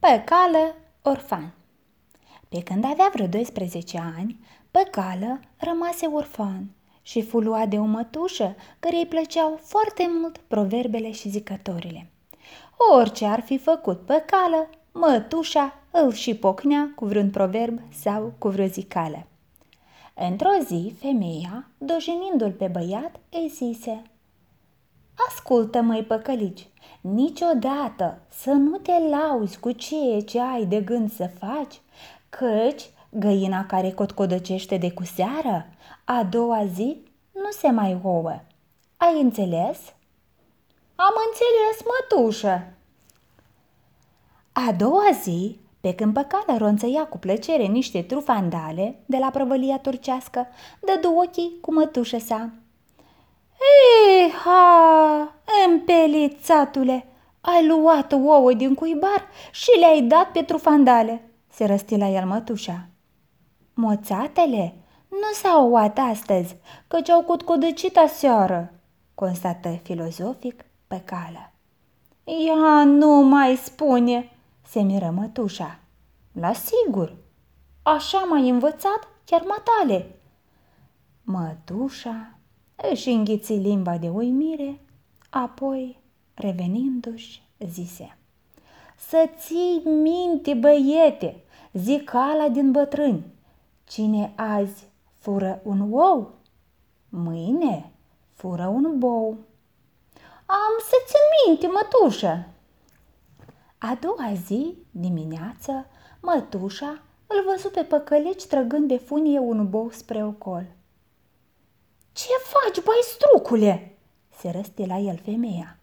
Păcală, orfan Pe când avea vreo 12 ani, Păcală rămase orfan și fu luat de o mătușă care îi plăceau foarte mult proverbele și zicătorile. Orice ar fi făcut Păcală, mătușa îl și pocnea cu vreun proverb sau cu vreo zicală. Într-o zi, femeia, dojenindu-l pe băiat, îi zise Ascultă, măi păcălici, niciodată să nu te lauzi cu ceea ce ai de gând să faci, căci găina care cotcodăcește de cu seară, a doua zi nu se mai ouă. Ai înțeles? Am înțeles, mătușă. A doua zi, pe când păcala ronțăia cu plăcere niște trufandale de la prăvălia turcească, dădu ochii cu mătușă sa. Ei, ha, împelițatule, ai luat ouă din cuibar și le-ai dat pe trufandale, se răsti la el mătușa. Moțatele nu s-au ouat astăzi, căci au cutcudăcit aseară, constată filozofic pe cală. Ea nu mai spune, se miră mătușa. La sigur, așa m-ai învățat chiar matale. Mătușa își înghiți limba de uimire, apoi, revenindu-și, zise Să ții minte, băiete, zicala din bătrâni, cine azi fură un ou, mâine fură un bou. Am să țin minte, mătușă. A doua zi, dimineață, mătușa îl văzu pe păcălici trăgând de funie un bou spre ocol. Ce faci, băi strucule?" se răsti la el femeia.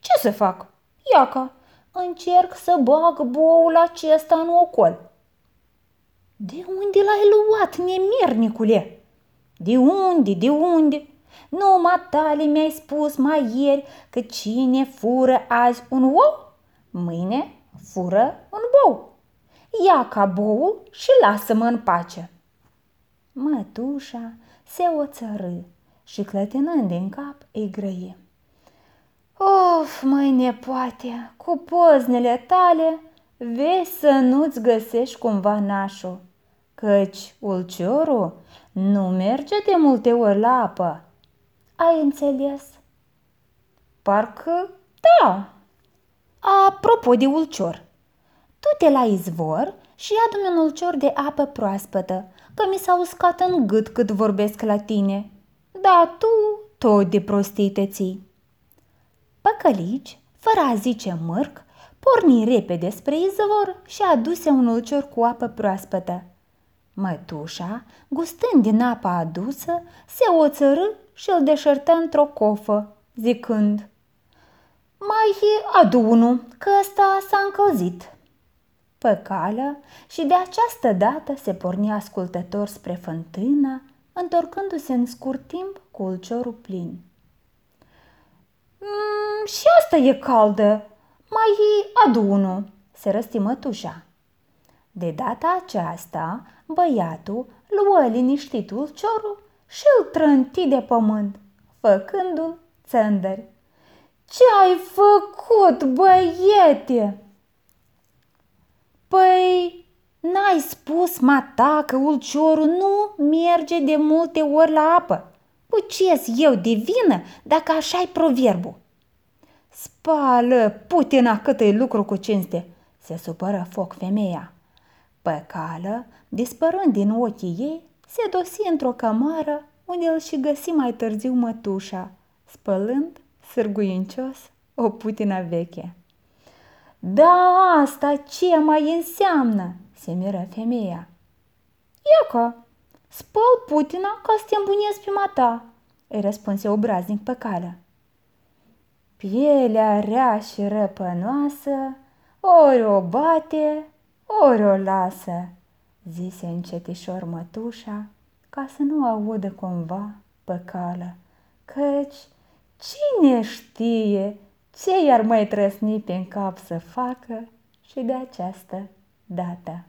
Ce să fac? Iaca, încerc să bag boul acesta în ocol. De unde l-ai luat, nemirnicule? De unde, de unde? Numai tale mi-ai spus mai ieri că cine fură azi un ou, mâine fură un bou. Ia ca boul și lasă-mă în pace. Mătușa se oțărâ și clătinând din cap îi grăie. Of, măi nepoate, cu poznele tale vezi să nu-ți găsești cumva nașul, căci ulciorul nu merge de multe ori la apă. Ai înțeles? Parcă da. Apropo de ulcior, tu te la izvor și adu-mi un ulcior de apă proaspătă, că mi s-a uscat în gât cât vorbesc la tine. Da, tu tot de prostii te ții. Păcălici, fără a zice mărc, porni repede spre izvor și aduse un ulcior cu apă proaspătă. Mătușa, gustând din apa adusă, se oțărâ și îl deșertă într-o cofă, zicând Mai adu unul, că ăsta s-a încălzit păcală și de această dată se porni ascultător spre fântână, întorcându-se în scurt timp cu ulciorul plin. Mm, și asta e caldă, mai adu unul, se răsti mătușa. De data aceasta, băiatul luă liniștit ulciorul și îl trânti de pământ, făcându-l țândări. Ce ai făcut, băiete?" Păi, n-ai spus, mata, că ulciorul nu merge de multe ori la apă. Păi ce eu de vină dacă așa ai proverbul? Spală, putina cât e lucru cu cinste, se supără foc femeia. Păcală, dispărând din ochii ei, se dosi într-o cămară unde îl și găsi mai târziu mătușa, spălând, sârguincios, o putină veche. Da, asta ce mai înseamnă? se miră femeia. că spăl putina ca să te îmbuniezi pe mata, îi răspunse obraznic pe cală. Pielea rea și răpănoasă, ori o bate, ori o lasă, zise încetișor mătușa, ca să nu audă cumva pe cală, căci cine știe ce i-ar mai trăsni pe cap să facă și de această dată.